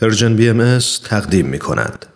Persian BMS تقدیم می کند.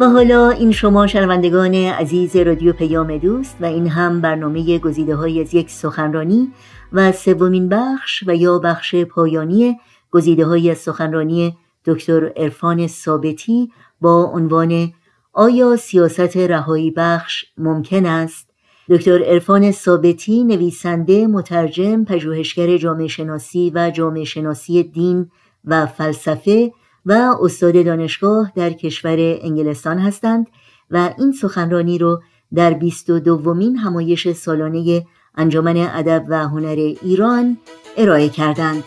و حالا این شما شنوندگان عزیز رادیو پیام دوست و این هم برنامه گزیده های از یک سخنرانی و سومین بخش و یا بخش پایانی گزیده های از سخنرانی دکتر عرفان ثابتی با عنوان آیا سیاست رهایی بخش ممکن است دکتر عرفان ثابتی نویسنده مترجم پژوهشگر جامعه شناسی و جامعه شناسی دین و فلسفه و استاد دانشگاه در کشور انگلستان هستند و این سخنرانی رو در بیست و دومین همایش سالانه انجمن ادب و هنر ایران ارائه کردند.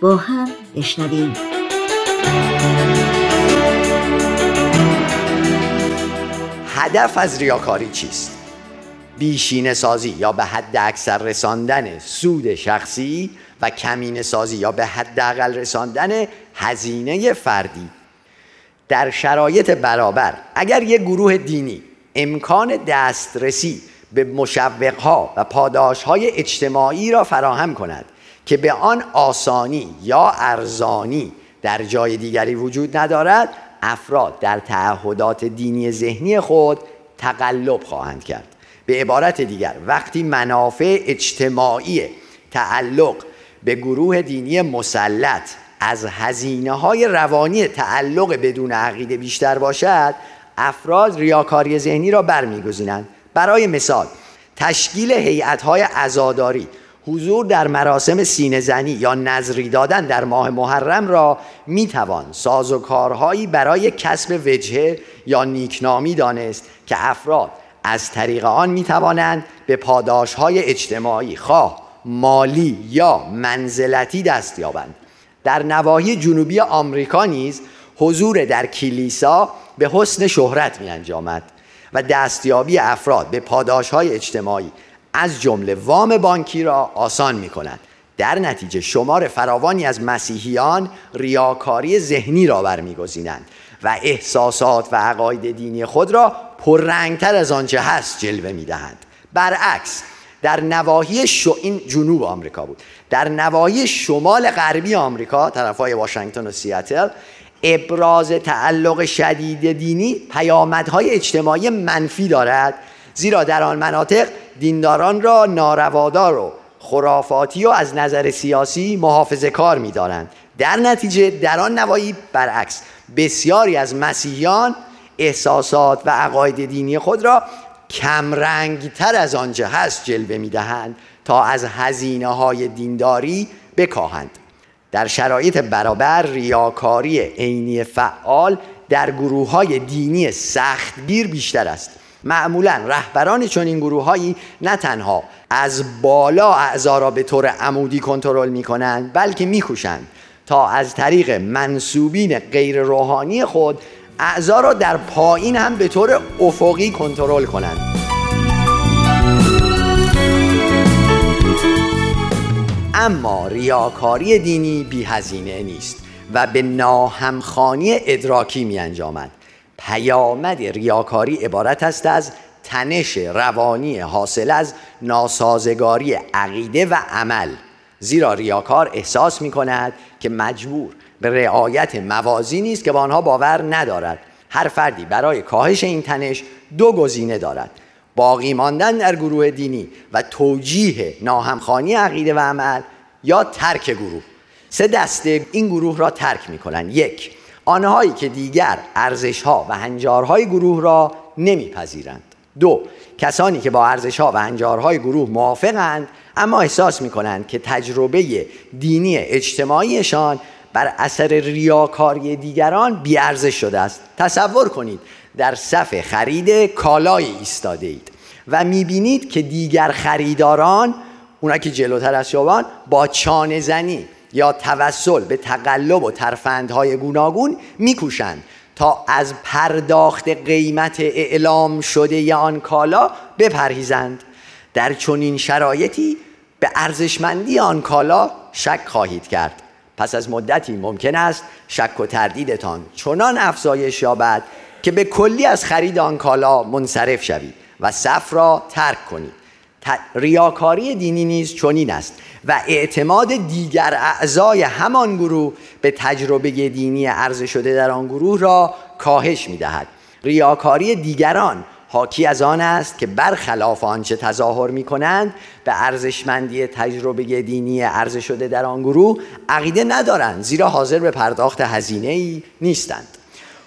با هم بشنویم. هدف از ریاکاری چیست؟ بیشین سازی یا به حد اکثر رساندن سود شخصی و کمین سازی یا به حداقل رساندن هزینه فردی. در شرایط برابر اگر یک گروه دینی امکان دسترسی به مشوقها و پاداشهای اجتماعی را فراهم کند که به آن آسانی یا ارزانی در جای دیگری وجود ندارد افراد در تعهدات دینی ذهنی خود تقلب خواهند کرد. به عبارت دیگر وقتی منافع اجتماعی تعلق به گروه دینی مسلط از هزینه های روانی تعلق بدون عقیده بیشتر باشد افراد ریاکاری ذهنی را برمیگزینند. برای مثال تشکیل هیئت های عزاداری حضور در مراسم سینه زنی یا نظری دادن در ماه محرم را می‌توان سازوکارهایی برای کسب وجهه یا نیکنامی دانست که افراد از طریق آن می توانند به پاداش های اجتماعی خواه مالی یا منزلتی دست یابند. در نواحی جنوبی آمریکا نیز حضور در کلیسا به حسن شهرت می انجامد و دستیابی افراد به پاداش های اجتماعی از جمله وام بانکی را آسان می کند در نتیجه شمار فراوانی از مسیحیان ریاکاری ذهنی را برمیگزینند و احساسات و عقاید دینی خود را پررنگتر از آنچه هست جلوه می‌دهند برعکس در نواحی شو این جنوب آمریکا بود. در نواحی شمال غربی آمریکا طرفای واشنگتن و سیاتل ابراز تعلق شدید دینی پیامدهای اجتماعی منفی دارد. زیرا در آن مناطق دینداران را ناروادار و خرافاتی و از نظر سیاسی محافظه کار می دارند. در نتیجه در آن نواحی برعکس بسیاری از مسیحیان احساسات و عقاید دینی خود را کمرنگتر از آنچه هست جلوه می دهند تا از هزینه های دینداری بکاهند. در شرایط برابر ریاکاری عینی فعال در گروه های دینی سختگیر بیشتر است. معمولا رهبران چنین گروههایی نه تنها از بالا اعضا را به طور عمودی کنترل می کنند بلکه میکوشند تا از طریق منصوبین غیر روحانی خود اعضا را در پایین هم به طور افقی کنترل کنند. اما ریاکاری دینی بی هزینه نیست و به ناهمخانی ادراکی می انجامد پیامد ریاکاری عبارت است از تنش روانی حاصل از ناسازگاری عقیده و عمل. زیرا ریاکار احساس می کند که مجبور به رعایت موازی نیست که به آنها باور ندارد. هر فردی برای کاهش این تنش دو گزینه دارد. باقی ماندن در گروه دینی و توجیه ناهمخانی عقیده و عمل یا ترک گروه. سه دسته این گروه را ترک می کنند یک آنهایی که دیگر ارزش ها و هنجارهای گروه را نمیپذیرند. دو کسانی که با ارزش ها و هنجارهای گروه موافقند اما احساس می کنند که تجربه دینی اجتماعیشان بر اثر ریاکاری دیگران بیارزش شده است. تصور کنید در صف خرید کالای ایستاده اید و می‌بینید که دیگر خریداران اونا که جلوتر از شما با چانه زنی یا توسل به تقلب و ترفندهای گوناگون میکوشند تا از پرداخت قیمت اعلام شده آن کالا بپرهیزند. در چنین شرایطی به ارزشمندی آن کالا شک خواهید کرد. پس از مدتی ممکن است شک و تردیدتان چنان افزایش یابد که به کلی از خرید آن کالا منصرف شوید و صف را ترک کنید. ریاکاری دینی نیز چنین است و اعتماد دیگر اعضای همان گروه به تجربه دینی عرضه شده در آن گروه را کاهش می دهد ریاکاری دیگران حاکی از آن است که برخلاف آنچه تظاهر می کنند به ارزشمندی تجربه دینی عرضه شده در آن گروه عقیده ندارند زیرا حاضر به پرداخت هزینه ای نیستند.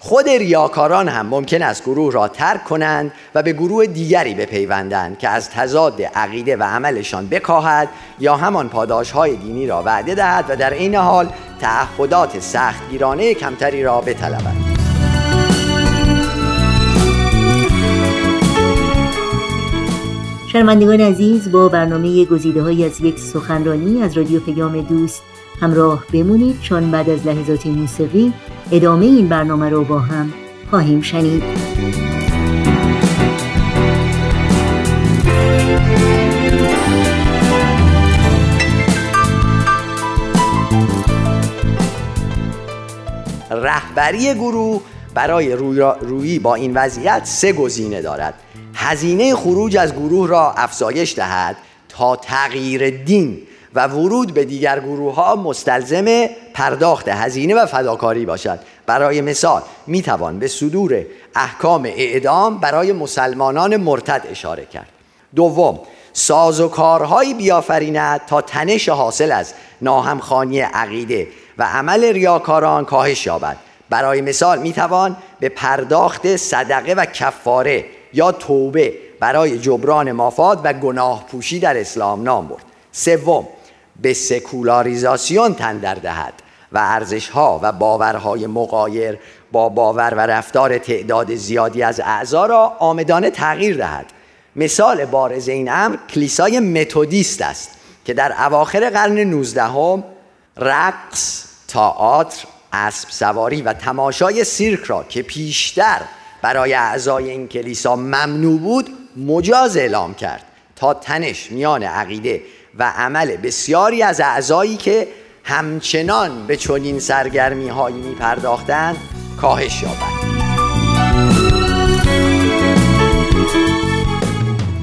خود ریاکاران هم ممکن است گروه را ترک کنند و به گروه دیگری بپیوندند که از تضاد عقیده و عملشان بکاهد یا همان پاداش های دینی را وعده دهد و در این حال تعهدات سختگیرانه کمتری را بطلبد شنوندگان عزیز با برنامه گزیده های از یک سخنرانی از رادیو پیام دوست همراه بمونید. چون بعد از لحظات موسیقی ادامه این برنامه رو با هم خواهیم شنید. رهبری گروه برای رویی با این وضعیت سه گزینه دارد. هزینه خروج از گروه را افزایش دهد تا تغییر دین و ورود به دیگر گروه ها مستلزم پرداخت هزینه و فداکاری باشد. برای مثال می توان به صدور احکام اعدام برای مسلمانان مرتد اشاره کرد. دوم ساز و کارهایی بیافریند تا تنش حاصل از ناهمخانی عقیده و عمل ریاکاران کاهش یابد. برای مثال می توان به پرداخت صدقه و کفاره یا توبه برای جبران مافاد و گناه پوشی در اسلام نام برد. سوم به سکولاریزاسیون تندر دهد و ارزش ها و باورهای مقایر با باور و رفتار تعداد زیادی از اعضا را آمدانه تغییر دهد. مثال بارز این امر کلیسای متودیست است که در اواخر قرن 19 هم رقص، تئاتر، اسب سواری و تماشای سیرک را که پیشتر برای اعضای این کلیسا ممنوع بود مجاز اعلام کرد تا تنش میان عقیده و عمل بسیاری از اعضایی که همچنان به چنین سرگرمی هایی می پرداختند کاهش یابد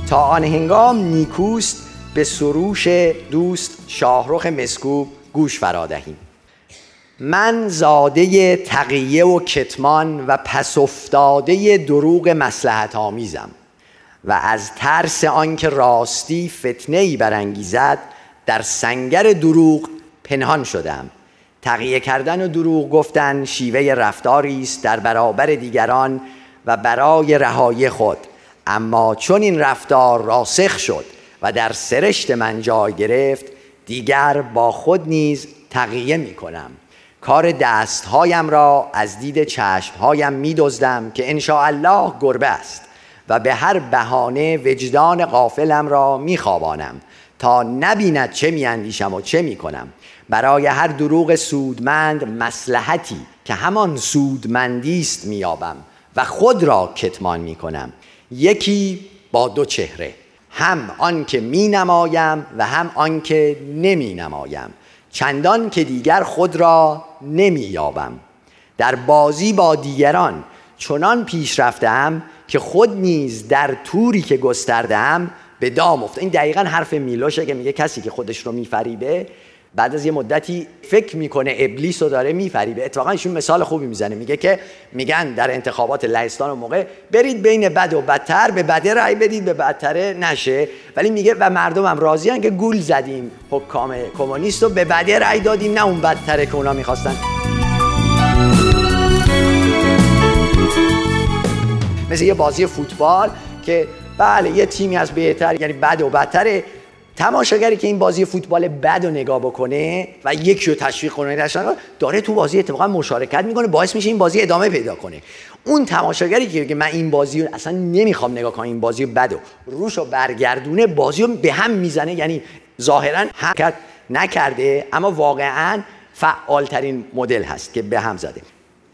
تا آن هنگام نیکوست به سروش دوست شاهرخ مسکوب گوش فرادهیم من زاده تقیه و کتمان و پس افتاده دروغ مسلحت آمیزم و از ترس آنکه راستی فتنه ای برانگیزد در سنگر دروغ پنهان شدم. تقیه کردن و دروغ گفتن شیوه رفتاری است در برابر دیگران و برای رهایی خود. اما چون این رفتار راسخ شد و در سرشت من جای گرفت دیگر با خود نیز تقیه می کنم کار دستهایم را از دید چشمهایم می دزدم که الله گربه است و به هر بهانه وجدان قافلم را می خوابانم تا نبیند چه می اندیشم و چه می کنم برای هر دروغ سودمند مسلحتی که همان سودمندی است میابم و خود را کتمان می کنم یکی با دو چهره هم آنکه می نمایم و هم آنکه نمی نمایم چندان که دیگر خود را نمی یابم در بازی با دیگران چنان پیش رفتم که خود نیز در توری که گستردم به دام افته این دقیقا حرف میلوشه که میگه کسی که خودش رو میفریبه بعد از یه مدتی فکر می‌کنه ابلیس رو داره میفریبه. اتفاقا ایشون مثال خوبی می‌زنه. میگه که میگن در انتخابات لهستان موقع برید بین بد و بدتر به بده رأی بدید به بدتره نشه. ولی میگه و مردم هم راضی که گول زدیم حکام کمونیست رو به بده رأی دادیم نه اون بدتره که اونا می‌خواستن. مثل یه بازی فوتبال که بله یه تیمی از بهتر یعنی بد و بدتره تماشاگری که این بازی فوتبال بد رو نگاه بکنه و یکی رو تشویق کنه داره تو بازی اتفاقا مشارکت می‌کنه باعث میشه این بازی ادامه پیدا کنه. اون تماشاگری که بگه من این بازی رو اصلا نمی‌خوام نگاه کنم این بازی بد رو روش رو برگردونه بازی رو به هم می‌زنه یعنی ظاهرا حرکت نکرده اما واقعا فعالترین مدل هست که به هم زده.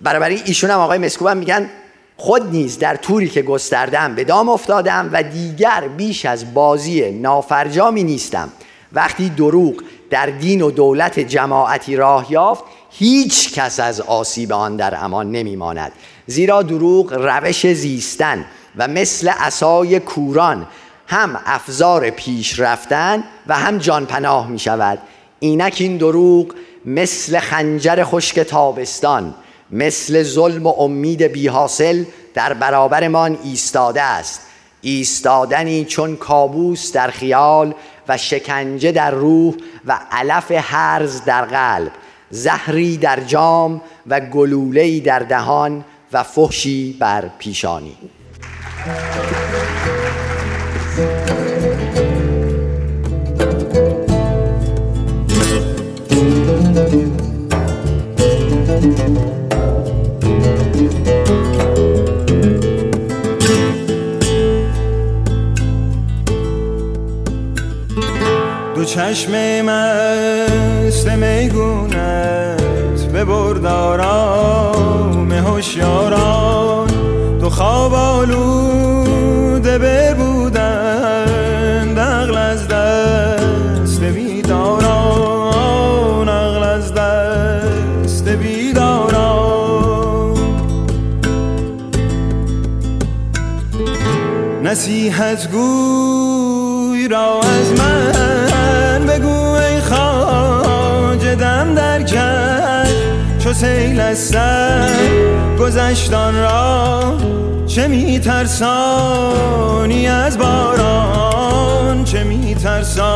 برابری ایشون هم آقای مسکوب هم میگن خود نیز در توری که گستردم به دام افتادم و دیگر بیش از بازی نافرجامی نیستم. وقتی دروغ در دین و دولت جماعتی راه یافت هیچ کس از آسیب آن در امان نمیماند. زیرا دروغ روش زیستن و مثل اسای کوران هم افزار پیش رفتن و هم جان پناه می شود اینک این دروغ مثل خنجر خشک تابستان مثل ظلم و امید بی حاصل در برابرمان ایستاده است. ایستادنی چون کابوس در خیال و شکنجه در روح و علف هرز در قلب زهری در جام و گلوله‌ای در دهان و فحشی بر پیشانی. دو چشم مست میگونت به بردارام هوشیاران. تو خواب آلوده ببودن نصیحت گوی را از من بگو ای خواجه دم در کرد چو سیل از سر گذشتان را چه میترسانی از باران؟ چه میترسانی